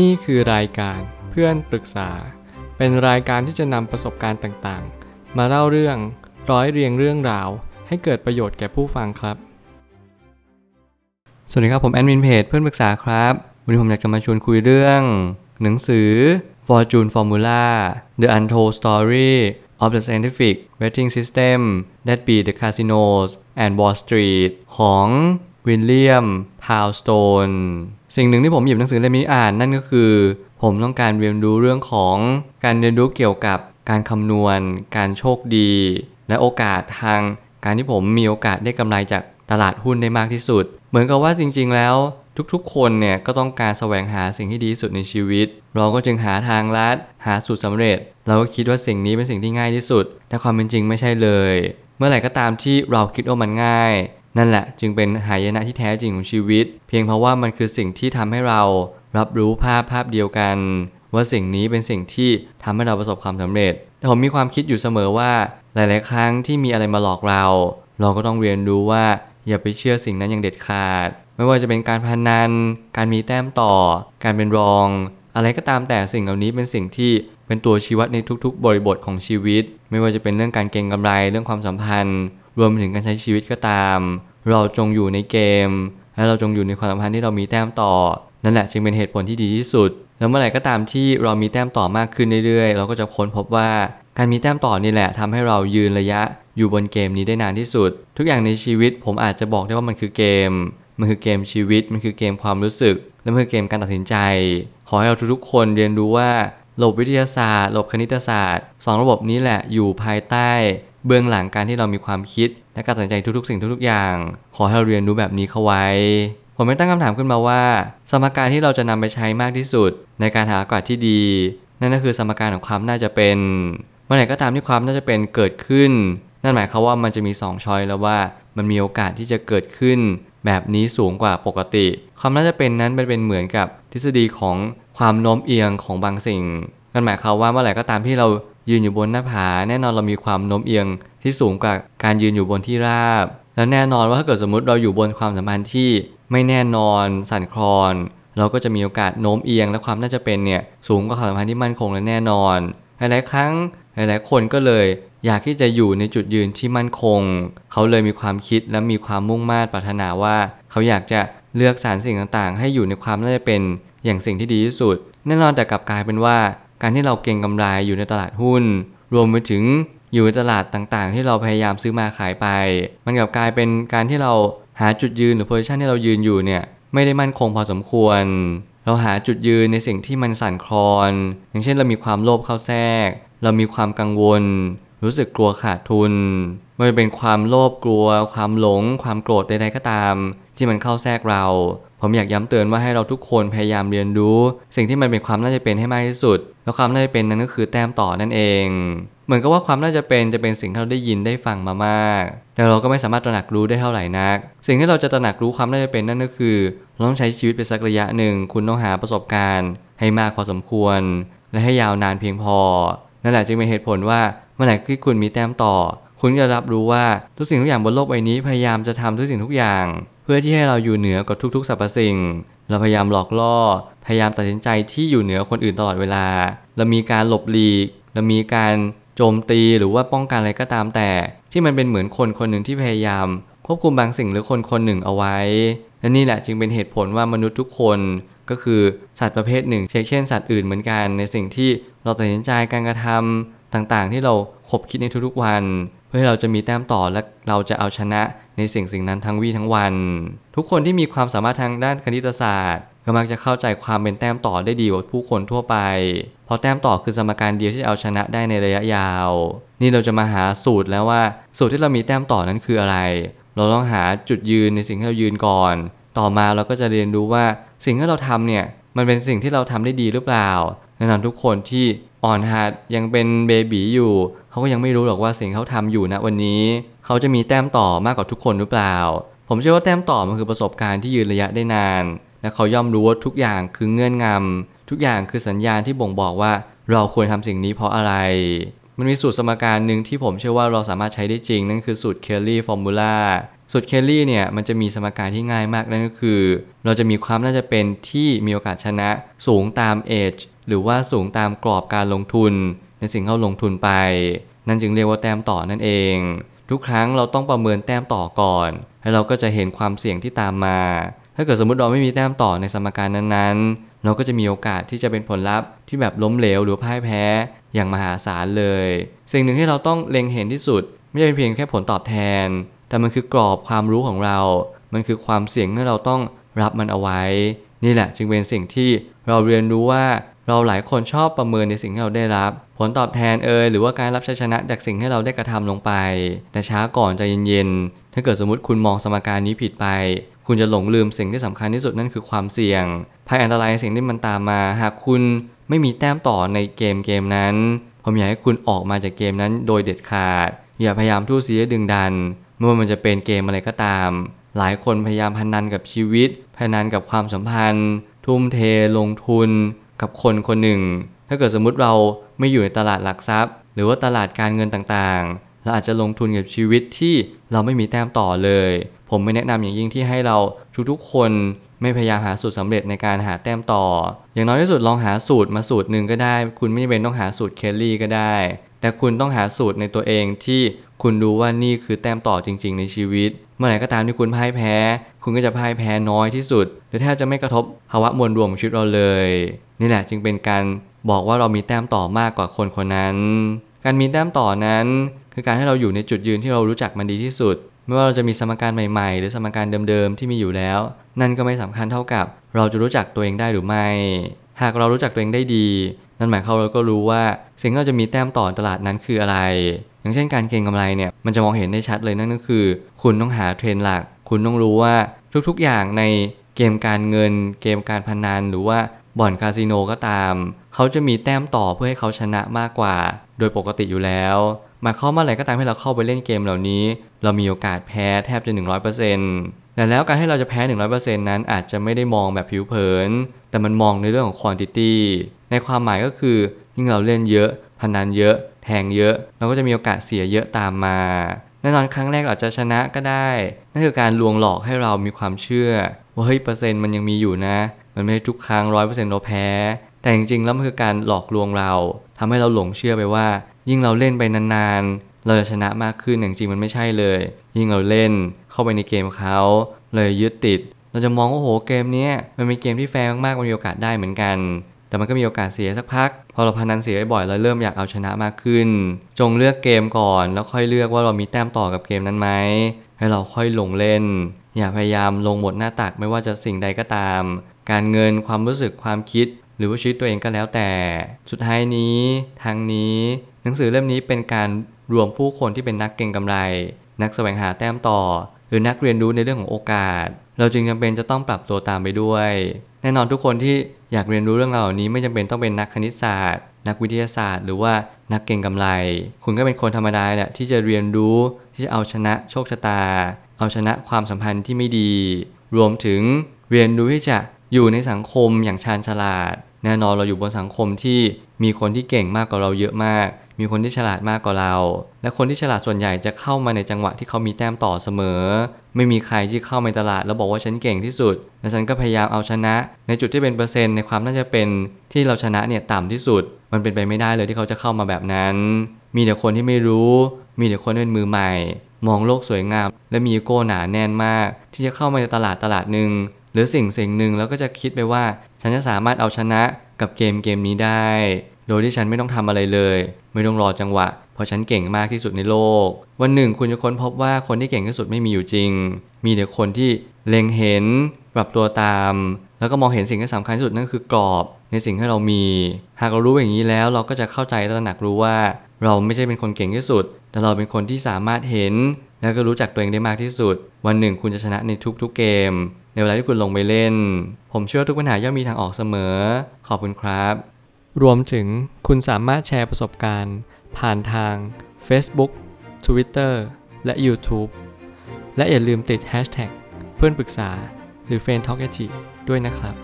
นี่คือรายการเพื่อนปรึกษา เป็นรายการที่จะนำประสบการณ์ต่างๆ มาเล่าเรื่องร้อยเรียงเรื่องราว ให้เกิดประโยชน์แก่ผู้ฟังครับ สวัสดีครับผมแอดมินเพจเพื่อนปรึกษาครับวันนี้ผมอยากจะมาชวนคุยเรื่อง หนังสือ Fortune Formula The Untold Story of the Scientific Betting System That Beat the Casinos and Wall Street ของวิลเลียมพาวสโตน สิ่งหนึ่งที่ผมหยิบหนังสือเล่มนี้อ่านนั่นก็คือ ผมต้องการเรียนรู้เรื่องของการเรียนรู้เกี่ยวกับการคำนวณ การโชคดี และโอกาสทางการที่ผมมีโอกาสได้กำไรจากตลาดหุ้นได้มากที่สุด เหมือนกับว่าจริง ๆ แล้วทุกๆ คนเนี่ยก็ต้องการแสวงหาสิ่งที่ดีที่สุดในชีวิต เราก็จึงหาทางลัดหาสูตรสำเร็จ เราก็คิดว่าสิ่งนี้เป็นสิ่งที่ง่ายที่สุด แต่ความเป็นจริงไม่ใช่เลย เมื่อไหร่ก็ตามที่เราคิดว่ามันง่าย นั่นแหละจึงเป็นหายนะที่แท้จริงของชีวิต เพียงเพราะว่ามันคือสิ่งที่ทำให้เรารับรู้ภาพภาพเดียวกัน ว่าสิ่งนี้เป็นสิ่งที่ทำให้เราประสบความสำเร็จ แต่ผมมีความคิดอยู่เสมอว่า หลาย ๆ ครั้งที่มีอะไรมาหลอกเรา เราก็ต้องเรียนรู้ว่าอย่าไปเชื่อสิ่งนั้นอย่างเด็ดขาด ไม่ว่าจะเป็นการพนัน การมีแต้มต่อ การเป็นรอง อะไรก็ตามแต่สิ่งเหล่านี้เป็นสิ่งที่เป็นตัวชี้วัดในทุกๆ บริบทของชีวิต ไม่ว่าจะเป็นเรื่องการเก็งกำไรเรื่องความสัมพันธ์ รวมไปถึงการใช้ชีวิตก็ตาม เราจงอยู่ในเกม และเราจงอยู่ในความสัมพันธ์ที่เรามีแต้มต่อ นั่นแหละจึงเป็นเหตุผลที่ดีที่สุด แล้วเมื่อไหร่ก็ตามที่เรามีแต้มต่อมากขึ้นเรื่อยๆ เราก็จะค้นพบว่าการมีแต้มต่อนี่แหละทำให้เรายืนระยะอยู่บนเกมนี้ได้นานที่สุด ทุกอย่างในชีวิตผมอาจจะบอกได้ว่ามันคือเกม มันคือเกมชีวิต มันคือเกมความรู้สึก และมันคือเกมการตัดสินใจ ขอให้เราทุกๆคนเรียนรู้ว่าระบบวิทยาศาสตร์ระบบคณิตศาสตร์สองระบบนี้แหละอยู่ภายใต้ เบื้องหลังการที่เรามีความคิด และการตัดสินใจทุกๆ สิ่งทุกๆอย่าง ขอให้เราเรียนรู้แบบนี้เข้าไว้ ผมไม่ตั้งคำถามขึ้นมาว่า สมการที่เราจะนำไปใช้มากที่สุด ในการหาอากาศที่ดี นั่นก็คือสมการของความน่าจะเป็นเมื่อไหร่ก็ตามที่ความน่าจะเป็นเกิดขึ้น นั่นหมายความว่ามันจะมี2ช้อยแล้วว่ามันมีโอกาสที่จะเกิดขึ้น แบบนี้สูงกว่าปกติ ความน่าจะเป็นนั้นเป็นเหมือนกับทฤษฎีของความโน้มเอียงของบางสิ่งนั่นหมายความว่าเมื่อไหร่ก็ตามที่เรา ยืนอยู่บนหน้าผา แน่นอนเรามีความโน้มเอียงที่สูงกว่าการยืนอยู่บนที่ราบ แล้วแน่นอนว่าถ้าเกิดสมมติเราอยู่บนความสัมพันธ์ที่ไม่แน่นอนสั่นคลอน เราก็จะมีโอกาสโน้มเอียงและความน่าจะเป็นเนี่ยสูงกว่าความสัมพันธ์ที่มั่นคงและแน่นอน หลายๆ ครั้งหลายๆ คนก็เลยอยากที่จะอยู่ในจุดยืนที่มั่นคง เขาเลยมีความคิดและมีความมุ่งมา่ปรารถนาว่า เขาอยากจะเลือกสารสิ่งต่างๆ ให้อยู่ในความน่าจะเป็นอย่างสิ่งที่ดีที่สุด แน่นอนแต่กลับกลายเป็นว่า การที่เราเก่งกำไรอยู่ในตลาดหุ้น รวมไปถึงอยู่ในตลาดต่างๆ ที่เราพยายามซื้อมาขายไป มันกลับกลายเป็นการที่เราหาจุดยืนหรือโพซิชันที่เรายืนอยู่เนี่ยไม่ได้มั่นคงพอสมควร เราหาจุดยืนในสิ่งที่มันสั่นคลอน อย่างเช่นเรามีความโลภเข้าแทรก เรามีความกังวล รู้สึกกลัวขาดทุนไม่ว่าเป็นความโลภกลัว ความหลง ความโกรธใดๆก็ตาม ที่มันเข้าแทรกเรา ผมอยากย้ำเตือนว่าให้เราทุกคนพยายามเรียนรู้ สิ่งที่มันเป็นความน่าจะเป็นให้มากที่สุด แล้วความน่าจะเป็นนั้นก็คือแต้มต่อนั่นเอง เหมือนกับว่าความน่าจะเป็นจะเป็นสิ่งที่เราได้ยินได้ฟังมามาก แต่เราก็ไม่สามารถตระหนักรู้ได้เท่าไหร่นัก สิ่งที่เราจะตระหนักรู้ความน่าจะเป็นนั่นก็คือเราต้องใช้ชีวิตไปสักระยะหนึ่ง คุณต้องหาประสบการณ์ ให้มากพอสมควร และให้ยาวนานเพียงพอ นั่นแหละจึงเป็นเหตุผลว่าเมื่อไหร่ที่คุณมีแต้มต่อ คุณจะรับรู้ว่าทุกสิ่งทุกอย่างบนโลกใบนี้พยายามจะทำทุกสิ่งทุกอย่าง เพื่อที่ให้เราอยู่เหนือกว่าทุกๆสรรพสิ่ง เราพยายามหลอกล่อ พยายามตัดสินใจที่อยู่เหนือคนอื่นตลอดเวลา เรามีการหลบหลีก เรามีการโจมตีหรือว่าป้องกันอะไรก็ตามแต่ ที่มันเป็นเหมือนคนคนหนึ่งที่พยายาม ควบคุมบางสิ่งหรือคนคนหนึ่งเอาไว้และนี่แหละจึงเป็นเหตุผลว่ามนุษย์ทุกคนก็คือสัตว์ประเภทหนึ่งเช่นสัตว์อื่นเหมือนกัน ในสิ่งที่เราตัดสินใจการกระทำต่างๆ ที่เราคบคิดในทุกๆวัน พื่อให้เราจะมีแต้มต่อและเราจะเอาชนะในสิ่งสิ่งนั้นทั้งวี่ทั้งวัน ทุกคนที่มีความสามารถทางด้านคณิตศาสตร์ก็มักจะเข้าใจความเป็นแต้มต่อได้ดีกว่าผู้คนทั่วไป เพราะแต้มต่อคือสมการเดียวที่เอาชนะได้ในระยะยาว นี่เราจะมาหาสูตรแล้วว่า สูตรที่เรามีแต้มต่อนั้นคืออะไร เราต้องหาจุดยืนในสิ่งที่เรายืนก่อน ต่อมาเราก็จะเรียนรู้ว่าสิ่งที่เราทำเนี่ยมันเป็นสิ่งที่เราทำได้ดีหรือเปล่าแน่นอนทุกคนที่ อ่อนหัดยังเป็นเบบีอยู่ เขาก็ยังไม่รู้หรอกว่าสิ่งเขาทำอยู่ณวันนี้ เขาจะมีแต้มต่อมากกว่าทุกคนหรือเปล่า ผมเชื่อว่าแต้มต่อมันคือประสบการณ์ที่ยืนระยะได้นาน และเขาย่อมรู้ว่าทุกอย่างคือเงื่อนงำทุกอย่างคือสัญญาณที่บ่งบอกว่าเราควรทำสิ่งนี้เพราะอะไร มันมีสูตรสมการหนึ่งที่ผมเชื่อว่าเราสามารถใช้ได้จริง นั่นคือสูตรเคลลี่ฟอร์มูลาสูตรเคลลี่เนี่ยมันจะมีสมการที่ง่ายมากนั่นก็คือ เราจะมีความน่าจะเป็นที่มีโอกาสชนะสูงตามเอจ หรือว่าสูงตามกรอบการลงทุน ในสิ่งที่เราลงทุนไป นั่นจึงเรียกว่าแต้มต่อนั่นเอง ทุกครั้งเราต้องประเมินแต้มต่อก่อน แล้วเราก็จะเห็นความเสี่ยงที่ตามมา ถ้าเกิดสมมติเราไม่มีแต้มต่อในสมการนั้นๆ เราก็จะมีโอกาสที่จะเป็นผลลัพธ์ที่แบบล้มเหลวหรือพ่ายแพ้อย่างมหาศาลเลย สิ่งหนึ่งที่เราต้องเล็งเห็นที่สุด ไม่ใช่เป็นเพียงแค่ผลตอบแทน แต่มันคือกรอบความรู้ของเรา มันคือความเสี่ยงที่เราต้องรับมันเอาไว้ นี่แหละจึงเป็นสิ่งที่เราเรียนรู้ว่า เราหลายคนชอบประเมินในสิ่งที่เราได้รับ ผลตอบแทนเอยหรือว่าการรับชัยชนะจากสิ่งที่เราได้กระทำลงไป แต่ช้าก่อนใจเย็นๆ ถ้าเกิดสมมติคุณมองสมการนี้ผิดไป คุณจะหลงลืมสิ่งที่สำคัญที่สุดนั่นคือความเสี่ยงภัยอันตรายสิ่งที่มันตามมา หากคุณไม่มีแต้มต่อในเกมเกมนั้นผมอยากให้คุณออกมาจากเกมนั้นโดยเด็ดขาด อย่าพยายามทู่ซีดึงดันไม่ว่ามันจะเป็นเกมอะไรก็ตาม หลายคนพยายามพนันกับชีวิต พนันกับความสัมพันธ์ ทุ่มเทลงทุน กับคนคนหนึ่ง ถ้าเกิดสมมุติเราไม่อยู่ในตลาดหลักทรัพย์ หรือว่าตลาดการเงินต่างๆ เราอาจจะลงทุนกับชีวิตที่เราไม่มีแต้มต่อเลย ผมไม่แนะนำอย่างยิ่งที่ให้เราทุกๆคนไม่พยายามหาสูตรสำเร็จในการหาแต้มต่อ อย่างน้อยที่สุดลองหาสูตรมาสูตรหนึ่งก็ได้ คุณไม่จำเป็นต้องหาสูตรเคลลี่ก็ได้ แต่คุณต้องหาสูตรในตัวเองที่คุณรู้ว่านี่คือแต้มต่อจริง ๆ ในชีวิต เมื่อไหร่ก็ตามที่คุณพ่ายแพ้ คุณก็จะพ่ายแพ้น้อยที่สุดหรือแทบจะไม่กระทบภาวะมวลรวมของชีวิตเราเลย นี่แหละจึงเป็นการบอกว่าเรามีแต้มต่อมากกว่าคนคนนั้น การมีแต้มต่อนั้น คือการให้เราอยู่ในจุดยืนที่เรารู้จักมันดีที่สุด ไม่ว่าเราจะมีสมการใหม่ ๆ หรือสมการเดิมๆที่มีอยู่แล้ว นั่นก็ไม่สำคัญเท่ากับ เราจะรู้จักตัวเองได้หรือไม่ หากเรารู้จักตัวเองได้ดี นั่นหมายความเราก็รู้ว่าสิ่งที่เราจะมีแต้มต่อตลาดนั้นคืออะไร อย่างเช่นการเก็งกำไรเนี่ยมันจะมองเห็นได้ชัดเลยนั่นก็คือ คุณต้องหาเทรนด์หลัก คุณต้องรู้ว่าทุกๆอย่างในเกมการเงิน เกมการพนันหรือว่า บ่อนคาสิโนก็ตาม เขาจะมีแต้มต่อเพื่อให้เขาชนะมากกว่า โดยปกติอยู่แล้ว มายความว่าอะไรก็ตามให้เราเข้าไปเล่นเกมเหล่านี้ เรามีโอกาสแพ้แทบจะ 100%แต่แล้วการให้เราจะแพ้ 100%นั้นอาจจะไม่ได้มองแบบผิวเผิน แต่มันมองในเรื่องของ quantity ในความหมายก็คือยิ่งเราเล่นเยอะ พนันเยอะ แทงเยอะ เราก็จะมีโอกาสเสียเยอะตามมาแน่นอนครั้งแรกอาจจะชนะก็ได้ นั่นคือการลวงหลอกให้เรามีความเชื่อ ว่าเฮ้ยเปอร์เซ็นต์มันยังมีอยู่นะ มันไม่ใช่ทุกครั้งร้อยเปอร์เซ็นต์เราแพ้ แต่จริงๆ แล้วมันคือการหลอกลวงเราทำให้เราหลงเชื่อไปว่า ยิ่งเราเล่นไปนานๆ เราจะชนะมากขึ้นอย่างจริงมันไม่ใช่เลย ยิ่งเราเล่นเข้าไปในเกมเขาเลยยึดติด เราจะมองว่าโหเกมนี้มันเป็นเกมที่แฟร์มากๆมันมีโอกาสได้เหมือนกัน แต่มันก็มีโอกาสเสียสักพัก พอเราพนันเสียบ่อยเราเริ่มอยากเอาชนะมากขึ้น จงเลือกเกมก่อน แล้วค่อยเลือกว่าเรามีแต้มต่อกับเกมนั้นไหมให้เราค่อยลงเล่น อย่าพยายามลงหมดหน้าตักไม่ว่าจะสิ่งใดก็ตาม การเงินความรู้สึกความคิด หรือว่าชีวิตตัวเองก็แล้วแต่ สุดท้ายนี้ทางนี้ หนังสือเล่มนี้เป็นการรวมผู้คนที่เป็นนักเก็งกำไร นักแสวงหาแต้มต่อ หรือนักเรียนรู้ในเรื่องของโอกาส เราจึงจำเป็นจะต้องปรับตัวตามไปด้วย แน่นอนทุกคนที่อยากเรียนรู้เรื่องเหล่านี้ไม่จำเป็นต้องเป็นนักคณิตศาสตร์ นักวิทยาศาสตร์ หรือว่านักเก็งกำไร คุณก็เป็นคนธรรมดาแหละที่จะเรียนรู้ที่จะเอาชนะโชคชะตา เอาชนะความสัมพันธ์ที่ไม่ดี รวมถึงเรียนรู้ที่จะ อยู่ในสังคมอย่างชาญฉลาด แน่นอนเราอยู่บนสังคมที่มีคนที่เก่งมากกว่าเราเยอะมาก มีคนที่ฉลาดมากกว่าเรา และคนที่ฉลาดส่วนใหญ่จะเข้ามาในจังหวะที่เขามีแต้มต่อเสมอ ไม่มีใครที่เข้ามาในตลาดแล้วบอกว่าฉันเก่งที่สุด และฉันก็พยายามเอาชนะ ในจุดที่เป็นเปอร์เซ็นต์ในความน่าจะเป็นที่เราชนะเนี่ยต่ำที่สุด มันเป็นไปไม่ได้เลยที่เขาจะเข้ามาแบบนั้น มีแต่คนที่ไม่รู้ มีแต่คนที่เป็นมือใหม่ มองโลกสวยงาม และมีโก้หนาแน่นมาก ที่จะเข้ามาในตลาดตลาดหนึ่ง หรือสิ่งสิ่งหนึ่งแล้วก็จะคิดไปว่า ฉันจะสามารถเอาชนะกับเกมเกมนี้ได้ โดยที่ฉันไม่ต้องทำอะไรเลย ไม่ต้องรอจังหวะ เพราะฉันเก่งมากที่สุดในโลก วันหนึ่งคุณจะค้นพบว่าคนที่เก่งที่สุดไม่มีอยู่จริง มีแต่คนที่เล็งเห็น ปรับตัวตาม แล้วก็มองเห็นสิ่งที่สำคัญที่สุดนั่นคือกรอบ ในสิ่งที่เรามี หากเรารู้อย่างนี้แล้วเราก็จะเข้าใจและตระหนักรู้ว่า เราไม่ใช่เป็นคนเก่งที่สุด แต่เราเป็นคนที่สามารถเห็น แล้วก็รู้จักตัวเองได้มากที่สุด วันหนึ่งคุณจะชนะในทุกๆเกม ในเวลาที่คุณลงไปเล่น ผมเชื่อทุกปัญหาย่อมมีทางออกเสมอ ขอบคุณครับ รวมถึงคุณสามารถแชร์ประสบการณ์ ผ่านทาง Facebook Twitter และ YouTube และอย่าลืมติด Hashtag เพื่อนปรึกษาหรือ f r ร e n d Talk ด้วยนะครับ